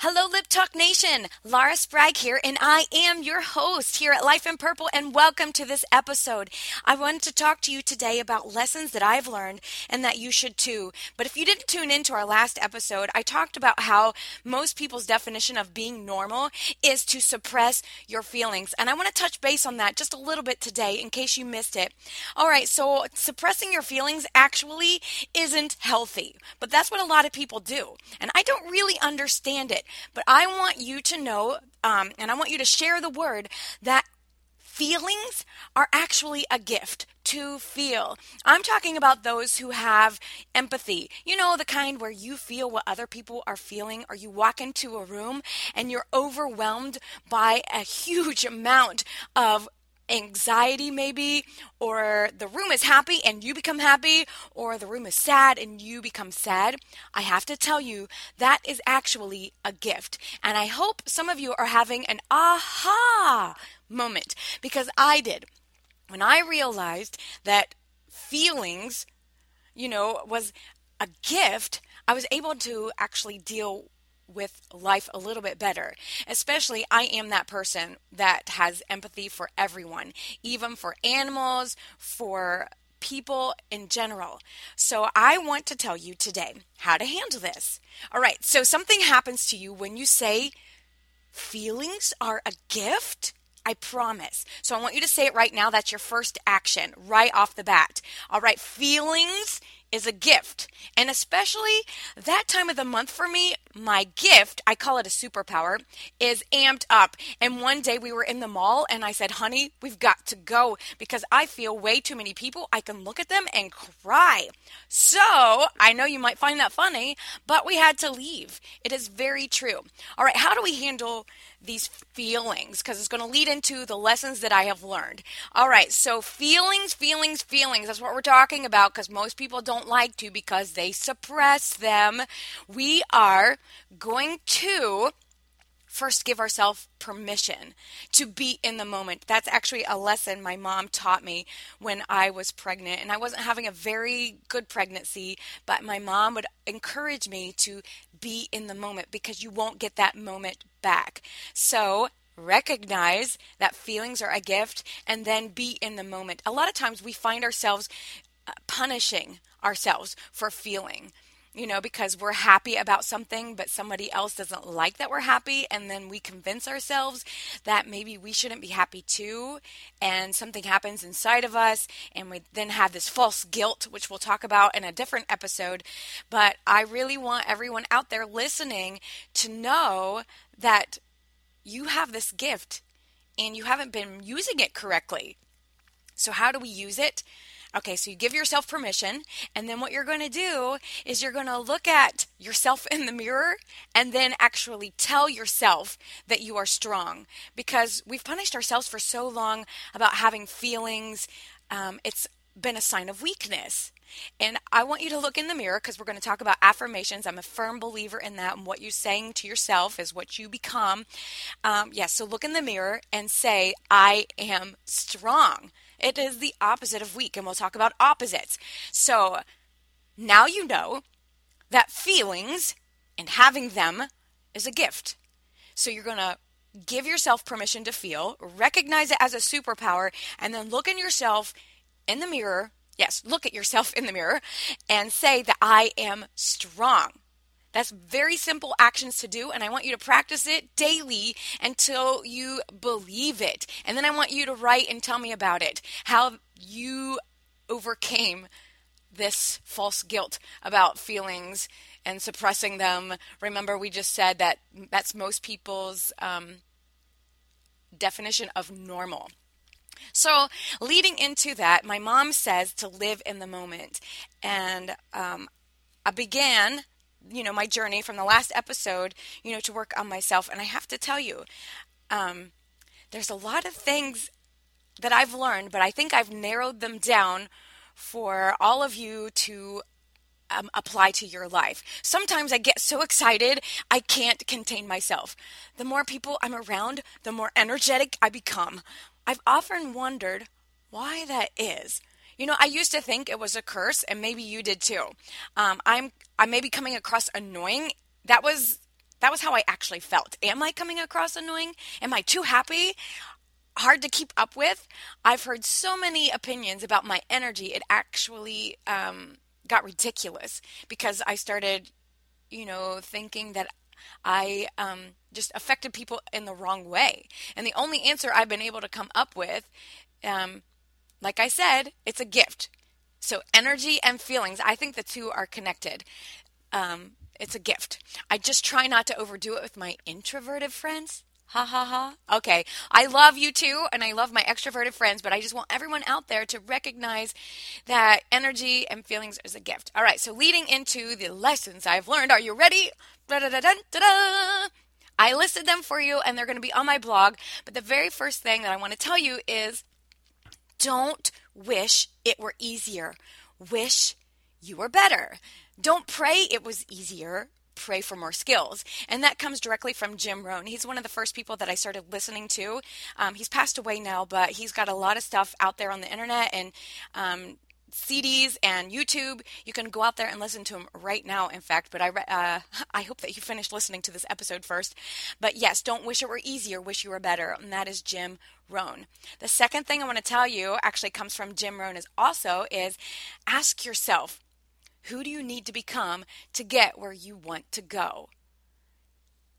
Hello, Lip Talk Nation. Laura Sprague here, and I am your host here at Life in Purple, and welcome to this episode. I wanted to talk to you today about lessons that I've learned and that you should too. But if you didn't tune into our last episode, I talked about how most people's definition of being normal is to suppress your feelings. And I want to touch base on that just a little bit today in case you missed it. All right, so suppressing your feelings actually isn't healthy, but that's what a lot of people do. And I don't really understand it. But I want you to know, um, and I want you to share the word that feelings are actually a gift to feel. I'm talking about those who have empathy. You know, the kind where you feel what other people are feeling, or you walk into a room and you're overwhelmed by a huge amount of anxiety maybe or the room is happy and you become happy or the room is sad and you become sad i have to tell you that is actually a gift. And i hope some of you are having an aha moment because i did. When i realized that feelings you know was a gift i was able to actually deal with life a little bit better. Especially, I am that person that has empathy for everyone, even for animals, for people in general. So, I want to tell you today how to handle this. All right, so something happens to you when you say feelings are a gift. I promise. So I want you to say it right now. That's your first action right off the bat. All right, feelings is a gift. And especially that time of the month for me, my gift, I call it a superpower, is amped up. And one day we were in the mall and I said, honey, we've got to go because I feel way too many people. I can look at them and cry. So I know you might find that funny, but we had to leave. It is very true. All right, how do we handle these feelings? Because it's going to lead into the lessons that I have learned. All right, so feelings, feelings, feelings. That's what we're talking about because most people don't like to because they suppress them. We are going to first give ourselves permission to be in the moment. That's actually a lesson my mom taught me when I was pregnant. And I wasn't having a very good pregnancy, but my mom would encourage me to be in the moment because you won't get that moment back. So, recognize that feelings are a gift and then be in the moment. A lot of times we find ourselves uh, punishing ourselves for feeling you know, because we're happy about something, but somebody else doesn't like that we're happy. And then we convince ourselves that maybe we shouldn't be happy too. And something happens inside of us. And we then have this false guilt, which we'll talk about in a different episode. But I really want everyone out there listening to know that you have this gift and you haven't been using it correctly. So, how do we use it? Okay, so you give yourself permission, and then what you're going to do is you're going to look at yourself in the mirror and then actually tell yourself that you are strong because we've punished ourselves for so long about having feelings. Um, it's been a sign of weakness. And I want you to look in the mirror because we're going to talk about affirmations. I'm a firm believer in that. And what you're saying to yourself is what you become. Um, yes, yeah, so look in the mirror and say, I am strong. It is the opposite of weak, and we'll talk about opposites. So now you know that feelings and having them is a gift. So you're going to give yourself permission to feel, recognize it as a superpower, and then look in yourself in the mirror. Yes, look at yourself in the mirror and say that I am strong. That's very simple actions to do, and I want you to practice it daily until you believe it. And then I want you to write and tell me about it how you overcame this false guilt about feelings and suppressing them. Remember, we just said that that's most people's um, definition of normal. So, leading into that, my mom says to live in the moment. And um, I began you know my journey from the last episode you know to work on myself and i have to tell you um, there's a lot of things that i've learned but i think i've narrowed them down for all of you to um, apply to your life. Sometimes I get so excited, I can't contain myself. The more people I'm around, the more energetic I become. I've often wondered why that is. You know, I used to think it was a curse, and maybe you did too. Um, I'm I may be coming across annoying. That was that was how I actually felt. Am I coming across annoying? Am I too happy? Hard to keep up with? I've heard so many opinions about my energy. It actually um, got ridiculous because I started, you know, thinking that I um, just affected people in the wrong way. And the only answer I've been able to come up with, um, like I said, it's a gift. So energy and feelings, I think the two are connected. Um, it's a gift. I just try not to overdo it with my introverted friends. Ha ha ha. Okay. I love you too, and I love my extroverted friends, but I just want everyone out there to recognize that energy and feelings is a gift. All right. So, leading into the lessons I've learned, are you ready? I listed them for you, and they're going to be on my blog. But the very first thing that I want to tell you is don't wish it were easier. Wish you were better. Don't pray it was easier. Pray for more skills. And that comes directly from Jim Rohn. He's one of the first people that I started listening to. Um, he's passed away now, but he's got a lot of stuff out there on the internet and um, CDs and YouTube. You can go out there and listen to them right now, in fact. But I, uh, I hope that you finished listening to this episode first. But yes, don't wish it were easier, wish you were better. And that is Jim Rohn. The second thing I want to tell you actually comes from Jim Rohn is also is ask yourself, who do you need to become to get where you want to go?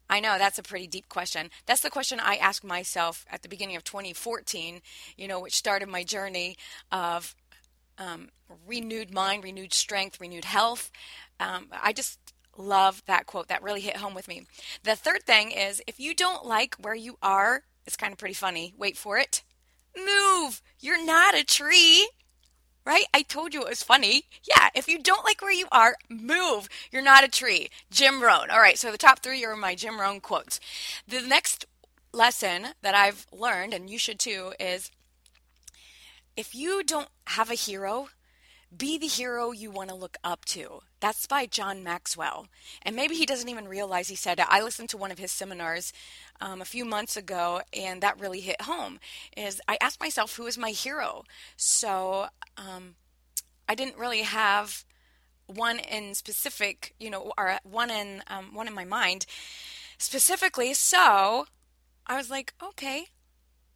I know that's a pretty deep question. That's the question I asked myself at the beginning of 2014, you know, which started my journey of um, renewed mind, renewed strength, renewed health. Um, I just love that quote. That really hit home with me. The third thing is if you don't like where you are, it's kind of pretty funny. Wait for it. Move. You're not a tree right? I told you it was funny. Yeah, if you don't like where you are, move. You're not a tree. Jim Rohn. All right, so the top three are my Jim Rohn quotes. The next lesson that I've learned, and you should too, is if you don't have a hero, be the hero you want to look up to. That's by John Maxwell. And maybe he doesn't even realize he said it. I listened to one of his seminars um, a few months ago, and that really hit home. Is I asked myself, who is my hero? So um, I didn't really have one in specific, you know, or one in um, one in my mind specifically. So I was like, okay,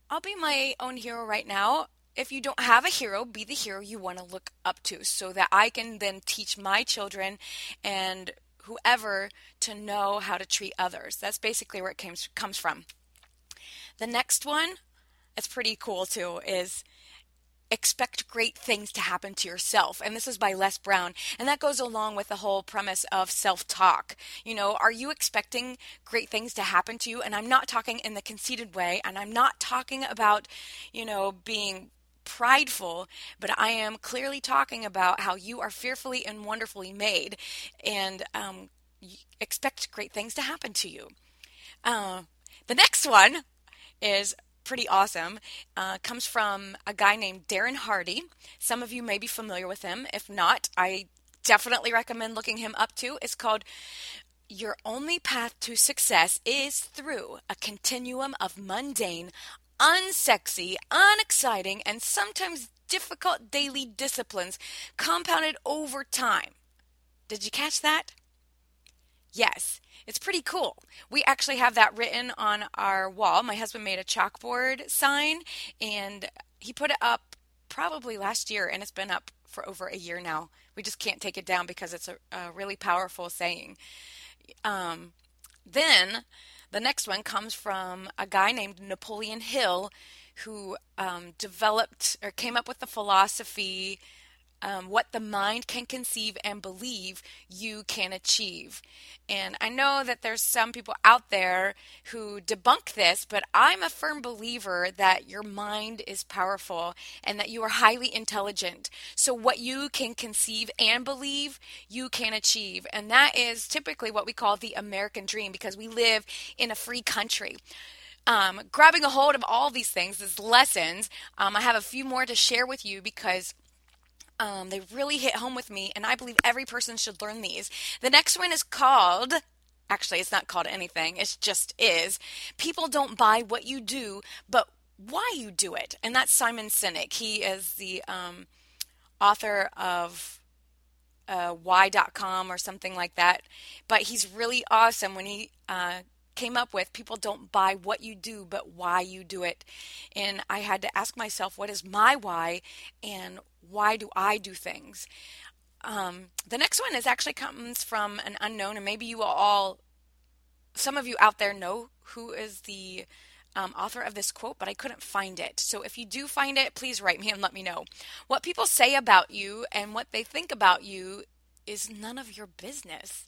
I'll be my own hero right now if you don't have a hero, be the hero you want to look up to so that I can then teach my children and whoever to know how to treat others. That's basically where it comes comes from. The next one, it's pretty cool too, is expect great things to happen to yourself. And this is by Les Brown. And that goes along with the whole premise of self talk. You know, are you expecting great things to happen to you? And I'm not talking in the conceited way, and I'm not talking about, you know, being prideful, but I am clearly talking about how you are fearfully and wonderfully made and um, expect great things to happen to you. Uh, the next one is pretty awesome. Uh, comes from a guy named Darren Hardy. Some of you may be familiar with him. If not, I definitely recommend looking him up too. It's called Your Only Path to Success is Through a Continuum of Mundane, unsexy, unexciting, and sometimes difficult daily disciplines compounded over time. Did you catch that? Yes, it's pretty cool. We actually have that written on our wall. My husband made a chalkboard sign and he put it up probably last year and it's been up for over a year now. We just can't take it down because it's a, a really powerful saying. Um, then the next one comes from a guy named Napoleon Hill who um, developed or came up with the philosophy um, what the mind can conceive and believe you can achieve. And I know that there's some people out there who debunk this, but I'm a firm believer that your mind is powerful and that you are highly intelligent. So, what you can conceive and believe, you can achieve. And that is typically what we call the American dream because we live in a free country. Um, grabbing a hold of all these things, these lessons, um, I have a few more to share with you because um, they really hit home with me, and I believe every person should learn these. The next one is called actually, it's not called anything, it just is. People don't buy what you do, but why you do it. And that's Simon Sinek. He is the um, author of uh, y.com or something like that. But he's really awesome when he uh, came up with people don't buy what you do, but why you do it. And I had to ask myself, what is my why and why do I do things? Um, the next one is actually comes from an unknown, and maybe you all, some of you out there know who is the um, author of this quote, but I couldn't find it. So if you do find it, please write me and let me know. What people say about you and what they think about you is none of your business.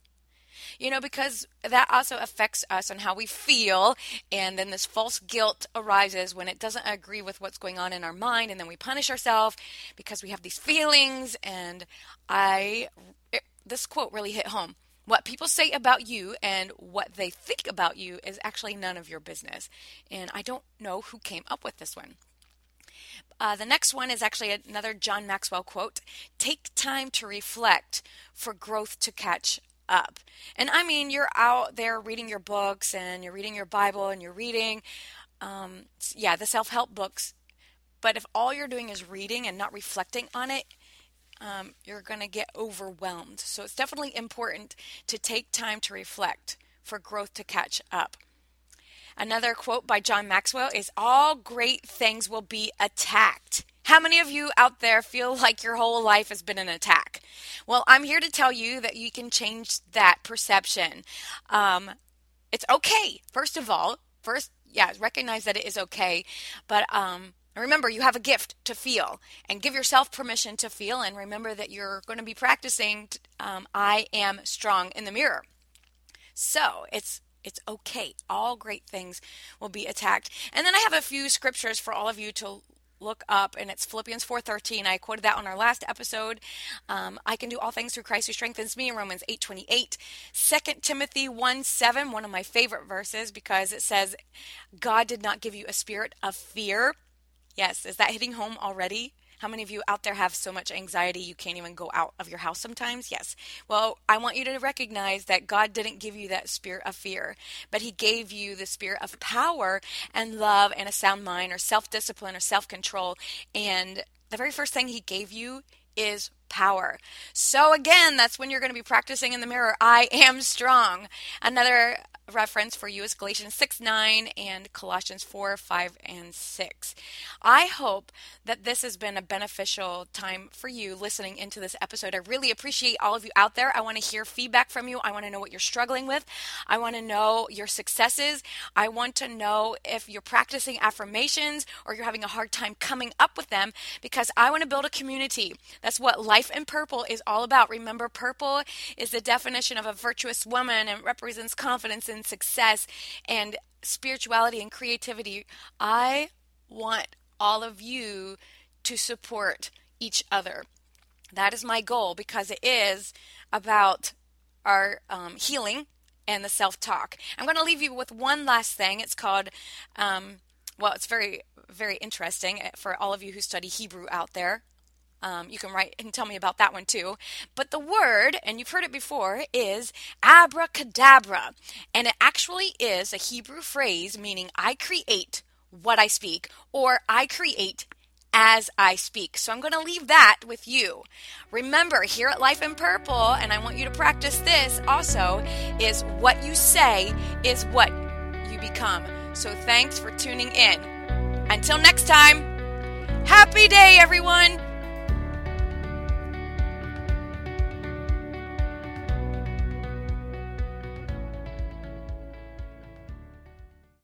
You know, because that also affects us and how we feel. And then this false guilt arises when it doesn't agree with what's going on in our mind. And then we punish ourselves because we have these feelings. And I, it, this quote really hit home. What people say about you and what they think about you is actually none of your business. And I don't know who came up with this one. Uh, the next one is actually another John Maxwell quote Take time to reflect for growth to catch up. And I mean, you're out there reading your books and you're reading your Bible and you're reading, um, yeah, the self help books. But if all you're doing is reading and not reflecting on it, um, you're going to get overwhelmed. So it's definitely important to take time to reflect for growth to catch up. Another quote by John Maxwell is All great things will be attacked. How many of you out there feel like your whole life has been an attack? Well, I'm here to tell you that you can change that perception. Um, it's okay, first of all. First, yeah, recognize that it is okay. But um, remember, you have a gift to feel and give yourself permission to feel. And remember that you're going to be practicing um, I am strong in the mirror. So it's it's okay. All great things will be attacked. And then I have a few scriptures for all of you to look up and it's philippians 4.13 i quoted that on our last episode. Um, i can do all things through christ who strengthens me in romans 8.28 2 timothy 1.7 one of my favorite verses because it says god did not give you a spirit of fear. Yes is that hitting home already how many of you out there have so much anxiety you can't even go out of your house sometimes? Yes. Well, I want you to recognize that God didn't give you that spirit of fear, but He gave you the spirit of power and love and a sound mind or self discipline or self control. And the very first thing He gave you is power. So again, that's when you're going to be practicing in the mirror. I am strong. Another reference for you is Galatians 6 9 and Colossians 4 5 and 6. I hope that this has been a beneficial time for you listening into this episode. I really appreciate all of you out there. I want to hear feedback from you. I want to know what you're struggling with. I want to know your successes. I want to know if you're practicing affirmations or you're having a hard time coming up with them because I want to build a community. That's what Life in Purple is all about. Remember, purple is the definition of a virtuous woman and represents confidence and success and spirituality and creativity. I want all of you to support each other. That is my goal because it is about our um, healing and the self talk. I'm going to leave you with one last thing. It's called, um, well, it's very, very interesting for all of you who study Hebrew out there. Um, you can write and tell me about that one too. But the word, and you've heard it before, is abracadabra. And it actually is a Hebrew phrase meaning I create what I speak, or I create as I speak. So I'm going to leave that with you. Remember, here at Life in Purple, and I want you to practice this also, is what you say is what you become. So thanks for tuning in. Until next time, happy day, everyone.